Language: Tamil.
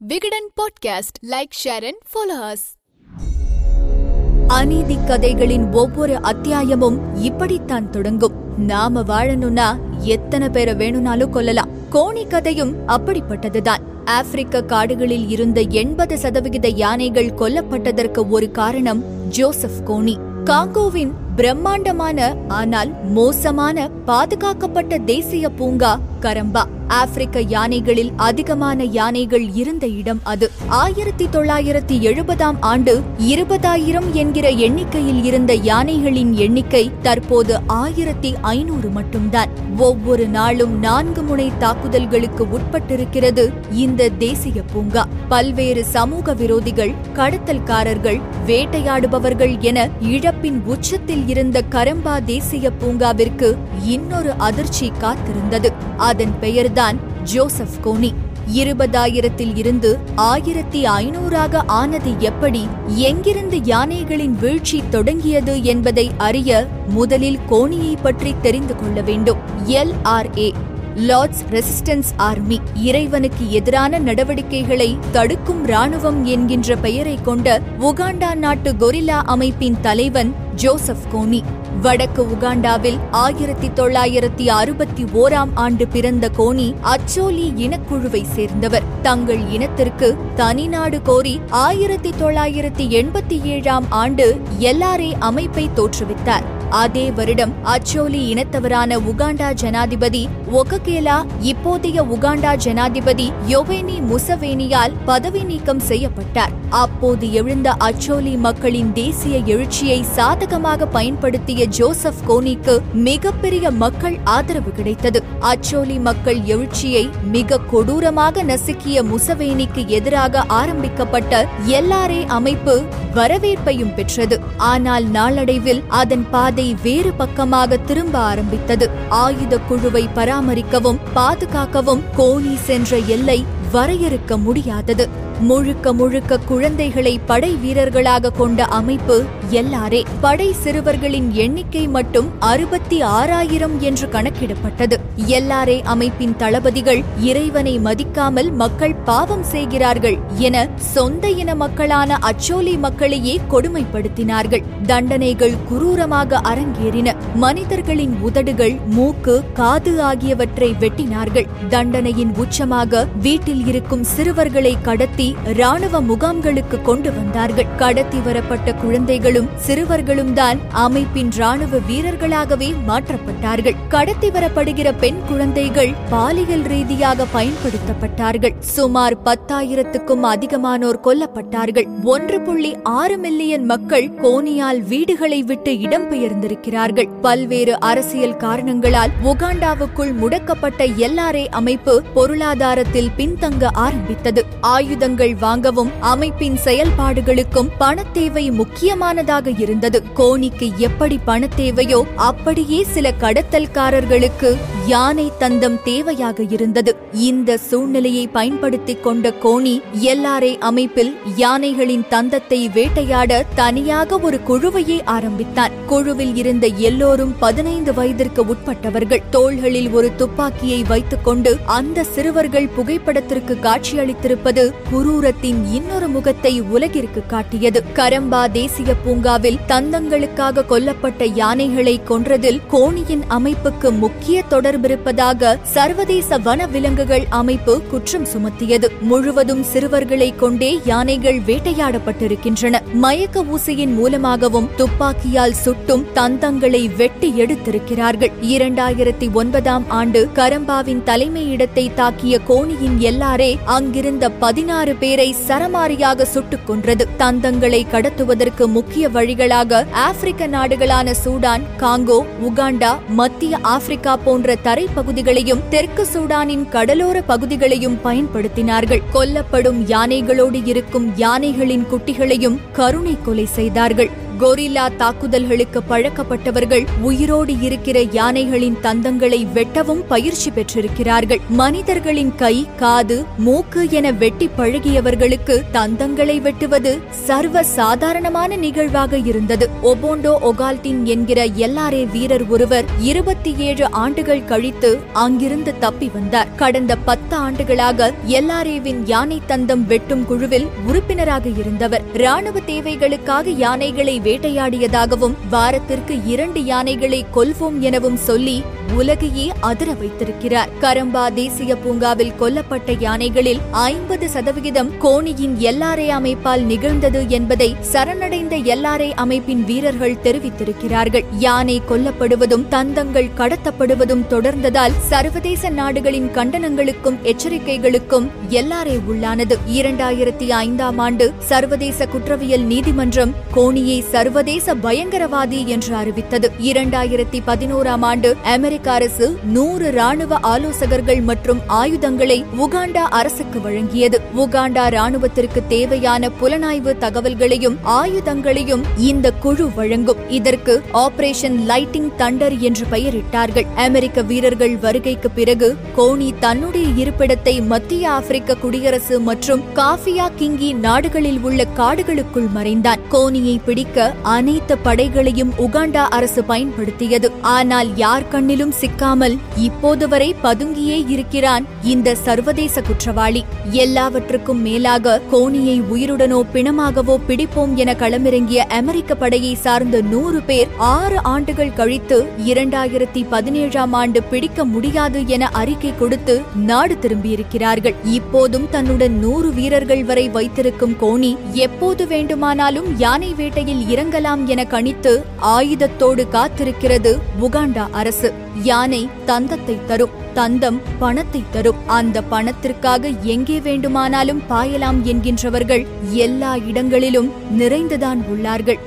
Vikatan podcast. Like share and follow அநீதி கதைகளின் ஒவ்வொரு அத்தியாயமும் இப்படித்தான் தொடங்கும். நாம வாழணும்னா எத்தனை பேரை வேணும்னாலும் கொல்லலாம். கோணி கதையும் அப்படிப்பட்டதுதான். ஆப்பிரிக்க காடுகளில் இருந்த எண்பது சதவிகித யானைகள் கொல்லப்பட்டதற்கு ஒரு காரணம் ஜோசப் கோனி காங்கோவின் பிரம்மாண்டமான ஆனால் மோசமான பாதுகாக்கப்பட்ட தேசிய பூங்கா கரம்பா. ஆப்பிரிக்க யானைகளில் அதிகமான யானைகள் இருந்த இடம் அது. ஆயிரத்தி தொள்ளாயிரத்தி எழுபதாம் ஆண்டு இருபதாயிரம் என்கிற எண்ணிக்கையில் இருந்த யானைகளின் எண்ணிக்கை தற்போது ஆயிரத்தி ஐநூறு மட்டும்தான். ஒவ்வொரு நாளும் நான்கு முனை தாக்குதல்களுக்கு உட்பட்டிருக்கிறது இந்த தேசிய பூங்கா. பல்வேறு சமூக விரோதிகள் கடத்தல்காரர்கள் வேட்டையாடுபவர்கள் என இழப்பின் உச்சத்தில் இருந்த கரம்பா தேசிய பூங்காவிற்கு இன்னொரு அதிர்ச்சி காத்திருந்தது. அதன் பெயர்தான் ஜோசப் கோனி. இருபதாயிரத்தில் இருந்து ஆயிரத்தி ஐநூறாக ஆனது எப்படி எங்கிருந்து யானைகளின் வீழ்ச்சி தொடங்கியது என்பதை அறிய முதலில் கோணியை பற்றி தெரிந்து கொள்ள வேண்டும். L R A Lord's Resistance Army இறைவனுக்கு எதிரான நடவடிக்கைகளை தடுக்கும் ராணுவம் என்கின்ற பெயரை கொண்ட உகாண்டா நாட்டு கொரில்லா அமைப்பின் தலைவன் ஜோசப் கோனி. வடக்கு உகாண்டாவில் ஆயிரத்தி தொள்ளாயிரத்தி அறுபத்தி ஓராம் ஆண்டு பிறந்த கோனி அச்சோலி இனக்குழுவை சேர்ந்தவர். தங்கள் இனத்திற்கு தனிநாடு கோரி ஆயிரத்தி தொள்ளாயிரத்தி எண்பத்தி ஏழாம் ஆண்டு எல்லாரே அமைப்பை தோற்றுவித்தார். அதே வருடம் அச்சோலி இனத்தவரான உகாண்டா ஜனாதிபதி ஒககேலா இப்போதைய உகாண்டா ஜனாதிபதி யோவேனி முசவேனியால் பதவி நீக்கம் செய்யப்பட்டார். அப்போது எழுந்த அச்சோலி மக்களின் தேசிய எழுச்சியை சாதகமாக பயன்படுத்திய ஜோசப் கோனிக்கு மிகப்பெரிய மக்கள் ஆதரவு கிடைத்தது. அச்சோலி மக்கள் எழுச்சியை மிக கொடூரமாக நசுக்கிய முசவேனிக்கு எதிராக ஆரம்பிக்கப்பட்ட எல்லாரே அமைப்பு வரவேற்பையும் பெற்றது. ஆனால் நாளடைவில் அதன் பாதை வேறு பக்கமாக திரும்ப ஆரம்பித்தது. ஆயுத குழுவை பராமரிக்கவும் பாதுகாக்கவும் கோனி சென்ற எல்லை வரையறுக்க முடியாதது. முழுக்க முழுக்க குழந்தைகளை படை வீரர்களாக கொண்ட அமைப்பு எல்லாரே படை சிறுவர்களின் எண்ணிக்கை மட்டும் அறுபத்தி ஆறாயிரம் என்று கணக்கிடப்பட்டது. எல்லாரே அமைப்பின் தளபதிகள் இறைவனை மதிக்காமல் மக்கள் பாவம் செய்கிறார்கள் என சொந்த இன மக்களான அச்சோலி மக்களையே கொடுமைப்படுத்தினார்கள். தண்டனைகள் குரூரமாக அரங்கேறின. மனிதர்களின் உதடுகள் மூக்கு காது ஆகியவற்றை வெட்டினார்கள். தண்டனையின் உச்சமாக வீட்டில் இருக்கும் சிறுவர்களை கடத்தி ராணுவ முகாம்களுக்கு கொண்டு வந்தார்கள். கடத்தி வரப்பட்ட குழந்தைகளும் சிறுவர்களும் தான் அமைப்பின் ராணுவ வீரர்களாகவே மாற்றப்பட்டார்கள். கடத்தி வரப்படுகிற பெண் குழந்தைகள் பாலியல் ரீதியாக பயன்படுத்தப்பட்டார்கள். சுமார் பத்தாயிரத்துக்கும் அதிகமானோர் கொல்லப்பட்டார்கள். ஒன்று புள்ளி ஆறு மில்லியன் மக்கள் கோனியால் வீடுகளை விட்டு இடம்பெயர்ந்திருக்கிறார்கள் பல்வேறு அரசியல் காரணங்களால் உகாண்டாவுக்குள் முடக்கப்பட்ட எல்லாரே அமைப்பு பொருளாதாரத்தில் பின்தங்க ஆரம்பித்தது. ஆயுதங்கள் வாங்கவும் அமைப்பின் செயல்பாடுகளுக்கும் பணத்தேவை முக்கியமானதாக இருந்தது. கோனிக்கு எப்படி பணத்தேவையோ அப்படியே சில கடத்தல்காரர்களுக்கு யானை தந்தம் தேவையாக இருந்தது. இந்த சூழ்நிலையை பயன்படுத்திக் கொண்ட கோனி எல்ஆர்ஏ அமைப்பில் யானைகளின் தந்தத்தை வேட்டையாட தனியாக ஒரு குழுவையே ஆரம்பித்தான். குழுவில் இருந்த எல்லோரும் பதினைந்து வயதிற்கு உட்பட்டவர்கள். தோள்களில் ஒரு துப்பாக்கியை வைத்துக்கொண்டு அந்த சிறுவர்கள் புகைப்படத்திற்கு காட்சியளித்திருப்பது குரு குரூரத்தின் இன்னொரு முகத்தை உலகிற்கு காட்டியது. கரம்பா தேசிய பூங்காவில் தந்தங்களுக்காக கொல்லப்பட்ட யானைகளை கொன்றதில் கோணியின் அமைப்புக்கு முக்கிய தொடர்பிருப்பதாக சர்வதேச வன விலங்குகள் அமைப்பு குற்றம் சுமத்தியது. முழுவதும் சிறுவர்களை கொண்டே யானைகள் வேட்டையாடப்பட்டிருக்கின்றன. மயக்க ஊசியின் மூலமாகவும் துப்பாக்கியால் சுட்டும் தந்தங்களை வெட்டி எடுத்திருக்கிறார்கள். இரண்டாயிரத்தி ஒன்பதாம் ஆண்டு கரம்பாவின் தலைமையிடத்தை தாக்கிய கோணியின் எல்லாரே அங்கிருந்த பதினாறு பேரை சரமாரியாக சுட்டுக் கொன்றது. தந்தங்களை கடத்துவதற்கு முக்கிய வழிகளாக ஆப்பிரிக்க நாடுகளான சூடான் காங்கோ உகாண்டா மத்திய ஆப்பிரிக்கா போன்ற தரைப்பகுதிகளையும் தெற்கு சூடானின் கடலோர பகுதிகளையும் பயன்படுத்தினார்கள். கொல்லப்படும் யானைகளோடு இருக்கும் யானைகளின் குட்டிகளையும் கருணை கொலை செய்தார்கள். கொரில்லா தாக்குதல்களுக்கு பழக்கப்பட்டவர்கள் உயிரோடு இருக்கிற யானைகளின் தந்தங்களை வெட்டவும் பயிற்சி பெற்றிருக்கிறார்கள். மனிதர்களின் கை காது மூக்கு என வெட்டி பழகியவர்களுக்கு தந்தங்களை வெட்டுவது சர்வ சாதாரணமான நிகழ்வாக இருந்தது. ஒபோண்டோ ஒகால்டின் என்கிற எல்லாரே வீரர் ஒருவர் இருபத்தி ஏழு ஆண்டுகள் கழித்து அங்கிருந்து தப்பி வந்தார். கடந்த பத்து ஆண்டுகளாக எல்லாரேவின் யானை தந்தம் வெட்டும் குழுவில் உறுப்பினராக இருந்தவர். ராணுவ தேவைகளுக்காக யானைகளை வேட்டையாடியதாகவும் வாரத்திற்கு இரண்டு யானைகளை கொல்வோம் எனவும் சொல்லி உலகையே அதிர வைத்திருக்கிறார். கரம்பா தேசிய பூங்காவில் கொல்லப்பட்ட யானைகளில் ஐம்பது சதவிகிதம் கோணியின் எல்லாரே அமைப்பால் நிகழ்ந்தது என்பதை சரணடைந்த எல்லாரே அமைப்பின் வீரர்கள் தெரிவித்திருக்கிறார்கள். யானை கொல்லப்படுவதும் தந்தங்கள் கடத்தப்படுவதும் தொடர்ந்ததால் சர்வதேச நாடுகளின் கண்டனங்களுக்கும் எச்சரிக்கைகளுக்கும் எல்லாரே உள்ளானது. இரண்டாயிரத்தி ஐந்தாம் ஆண்டு சர்வதேச குற்றவியல் நீதிமன்றம் கோணியை சர்வதேச பயங்கரவாதி என்று அறிவித்தது. இரண்டாயிரத்தி பதினோராம் ஆண்டு அமெரிக்க அரசு நூறு ராணுவ ஆலோசகர்கள் மற்றும் ஆயுதங்களை உகாண்டா அரசுக்கு வழங்கியது. உகாண்டா ராணுவத்திற்கு தேவையான புலனாய்வு தகவல்களையும் ஆயுதங்களையும் இந்த குழு வழங்கும். இதற்கு ஆபரேஷன் லைட்டிங் தண்டர் என்று பெயரிட்டார்கள். அமெரிக்க வீரர்கள் வருகைக்கு பிறகு கோனி தன்னுடைய இருப்பிடத்தை மத்திய ஆப்பிரிக்க குடியரசு மற்றும் காஃபியா கிங்கி நாடுகளில் உள்ள காடுகளுக்குள் மறைந்தான். கோனியை பிடிக்க அனைத்து படைகளையும் உகாண்டா அரசு பயன்படுத்தியது. ஆனால் யார் கண்ணிலும் சிக்காமல் இப்போது வரை பதுங்கியே இருக்கிறான் இந்த சர்வதேச குற்றவாளி. எல்லாவற்றுக்கும் மேலாக கோணியை உயிருடனோ பிணமாகவோ பிடிப்போம் என களமிறங்கிய அமெரிக்க படையை சார்ந்த நூறு பேர் ஆறு ஆண்டுகள் கழித்து இரண்டாயிரத்தி பதினேழாம் ஆண்டு பிடிக்க முடியாது என அறிக்கை கொடுத்து நாடு திரும்பியிருக்கிறார்கள். இப்போதும் தன்னுடன் நூறு வீரர்கள் வரை வைத்திருக்கும் கோணி எப்போது வேண்டுமானாலும் யானை வேட்டையில் இறங்கலாம் என கணித்து ஆயுதத்தோடு காத்திருக்கிறது உகாண்டா அரசு. யானை தந்தத்தை தரும் தந்தம் பணத்தை தரும். அந்த பணத்திற்காக எங்கே வேண்டுமானாலும் பாயலாம் என்கின்றவர்கள் எல்லா இடங்களிலும் நிறைந்துதான் உள்ளார்கள்.